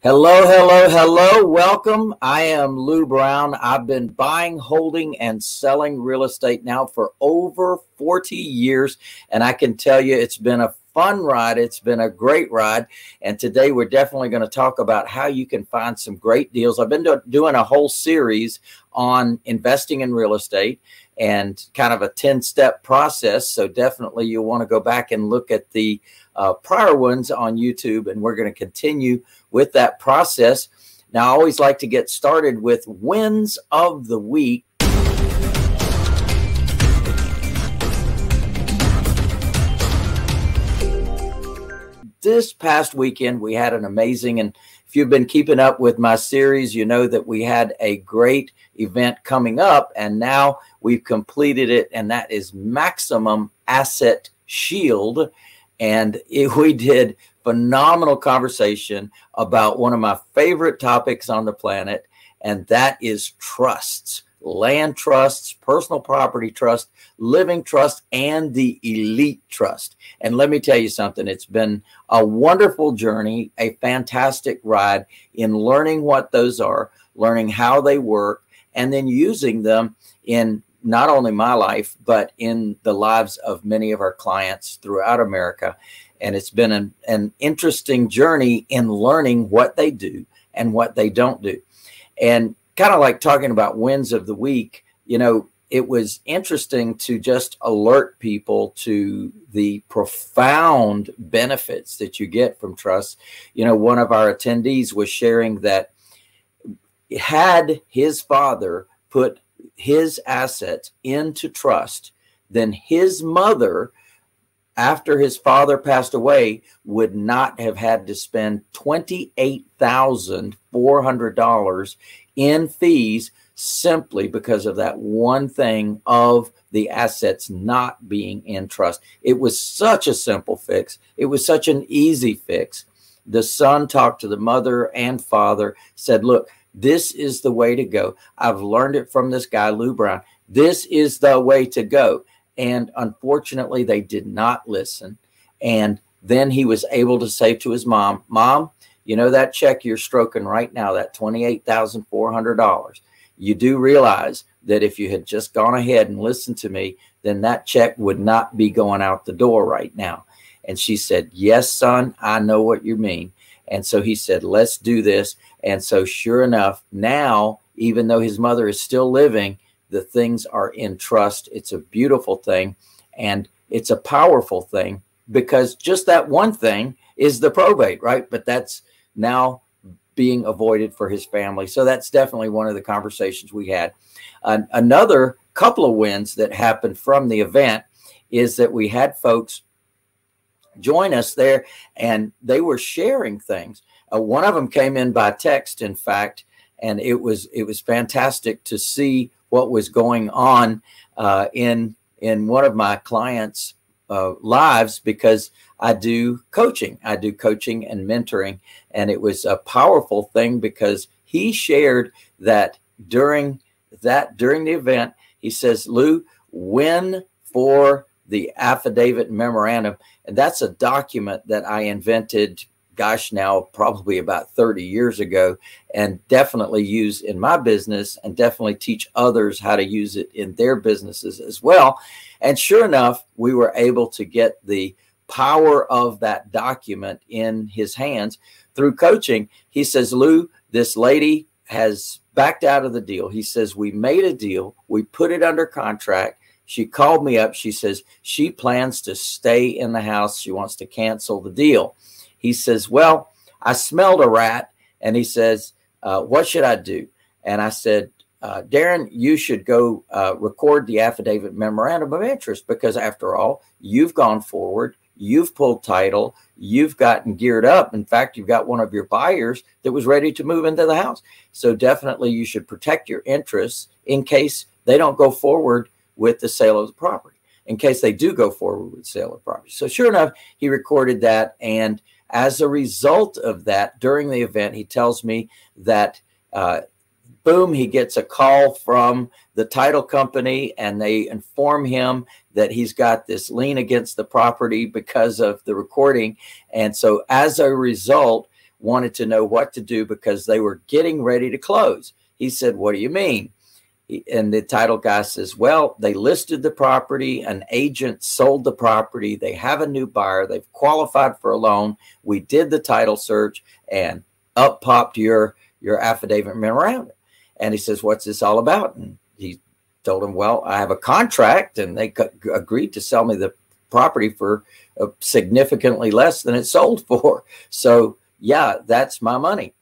Hello, hello, hello. Welcome. I am Lou Brown. I've been buying, holding, and selling real estate now for over 40 years. And I can tell you it's been a fun ride. It's been a great ride. And today we're definitely going to talk about how you can find some great deals. I've been do- doing a whole series on investing in real estate and kind of a 10 step process. So definitely you'll want to go back and look at the uh, prior ones on YouTube. And we're going to continue with that process. Now, I always like to get started with wins of the week. This past weekend, we had an amazing, and if you've been keeping up with my series, you know that we had a great event coming up, and now we've completed it, and that is Maximum Asset Shield. And it, we did phenomenal conversation about one of my favorite topics on the planet, and that is trusts land trusts, personal property trust, living trust, and the elite trust. And let me tell you something, it's been a wonderful journey, a fantastic ride in learning what those are, learning how they work, and then using them in not only my life, but in the lives of many of our clients throughout America and it's been an, an interesting journey in learning what they do and what they don't do and kind of like talking about wins of the week you know it was interesting to just alert people to the profound benefits that you get from trust. You know one of our attendees was sharing that had his father put his assets into trust then his mother after his father passed away would not have had to spend $28,400 in fees simply because of that one thing of the assets not being in trust. It was such a simple fix. It was such an easy fix. The son talked to the mother and father, said, Look, this is the way to go. I've learned it from this guy, Lou Brown. This is the way to go. And unfortunately, they did not listen. And then he was able to say to his mom, Mom, you know that check you're stroking right now, that $28,400. You do realize that if you had just gone ahead and listened to me, then that check would not be going out the door right now. And she said, Yes, son, I know what you mean. And so he said, Let's do this. And so, sure enough, now, even though his mother is still living, the things are in trust. It's a beautiful thing and it's a powerful thing because just that one thing is the probate, right? But that's now being avoided for his family. So that's definitely one of the conversations we had. Another couple of wins that happened from the event is that we had folks join us there and they were sharing things. Uh, one of them came in by text, in fact, and it was it was fantastic to see what was going on uh, in in one of my clients' uh, lives because I do coaching. I do coaching and mentoring, and it was a powerful thing because he shared that during that during the event, he says, "Lou, win for the affidavit memorandum, and that's a document that I invented gosh, now probably about 30 years ago, and definitely use in my business and definitely teach others how to use it in their businesses as well. And sure enough, we were able to get the power of that document in his hands through coaching. He says, Lou, this lady has backed out of the deal. He says, We made a deal, we put it under contract. She called me up. She says she plans to stay in the house. She wants to cancel the deal. He says, Well, I smelled a rat. And he says, uh, What should I do? And I said, uh, Darren, you should go uh, record the affidavit memorandum of interest because, after all, you've gone forward, you've pulled title, you've gotten geared up. In fact, you've got one of your buyers that was ready to move into the house. So, definitely, you should protect your interests in case they don't go forward with the sale of the property, in case they do go forward with sale of property. So, sure enough, he recorded that and as a result of that, during the event, he tells me that uh, boom, he gets a call from the title company and they inform him that he's got this lien against the property because of the recording. And so, as a result, wanted to know what to do because they were getting ready to close. He said, What do you mean? And the title guy says, Well, they listed the property, an agent sold the property, they have a new buyer, they've qualified for a loan. We did the title search, and up popped your your affidavit memorandum. And he says, What's this all about? And he told him, Well, I have a contract, and they agreed to sell me the property for uh, significantly less than it sold for. So, yeah, that's my money.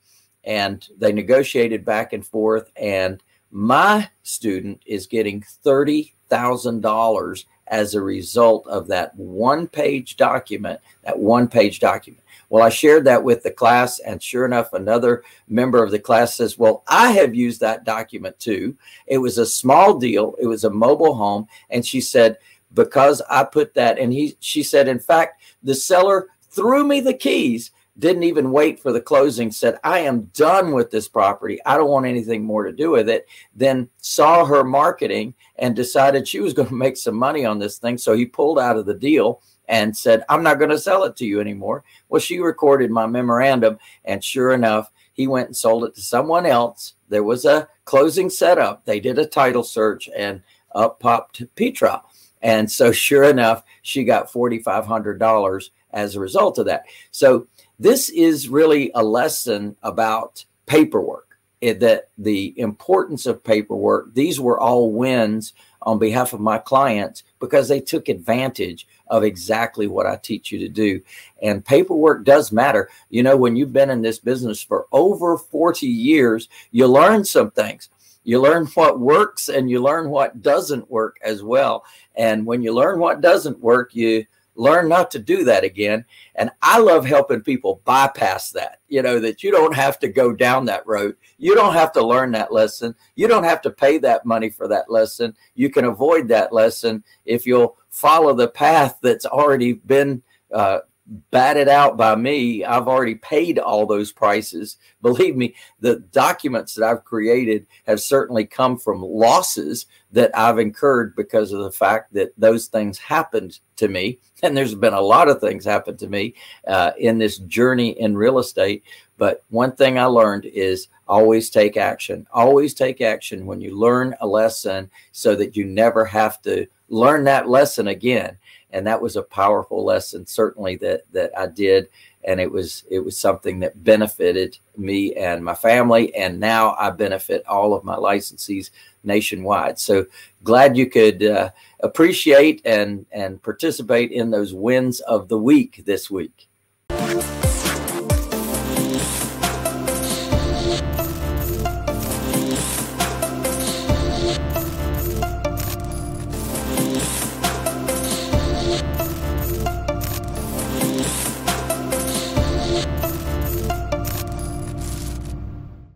And they negotiated back and forth. And my student is getting $30,000 as a result of that one page document, that one page document. Well, I shared that with the class, and sure enough, another member of the class says, Well, I have used that document too. It was a small deal, it was a mobile home. And she said, Because I put that, and he she said, in fact, the seller threw me the keys didn't even wait for the closing, said, I am done with this property. I don't want anything more to do with it. Then saw her marketing and decided she was going to make some money on this thing. So he pulled out of the deal and said, I'm not going to sell it to you anymore. Well, she recorded my memorandum. And sure enough, he went and sold it to someone else. There was a closing setup. They did a title search and up popped Petra. And so, sure enough, she got $4,500 as a result of that. So, this is really a lesson about paperwork, it, that the importance of paperwork. These were all wins on behalf of my clients because they took advantage of exactly what I teach you to do. And paperwork does matter. You know, when you've been in this business for over 40 years, you learn some things. You learn what works and you learn what doesn't work as well. And when you learn what doesn't work, you learn not to do that again. And I love helping people bypass that, you know, that you don't have to go down that road. You don't have to learn that lesson. You don't have to pay that money for that lesson. You can avoid that lesson if you'll follow the path that's already been uh, batted out by me. I've already paid all those prices. Believe me, the documents that I've created have certainly come from losses that I've incurred because of the fact that those things happened to me. And there's been a lot of things happen to me uh, in this journey in real estate. But one thing I learned is always take action. Always take action when you learn a lesson so that you never have to learn that lesson again and that was a powerful lesson certainly that that I did and it was it was something that benefited me and my family and now I benefit all of my licensees nationwide. So glad you could uh, appreciate and and participate in those wins of the week this week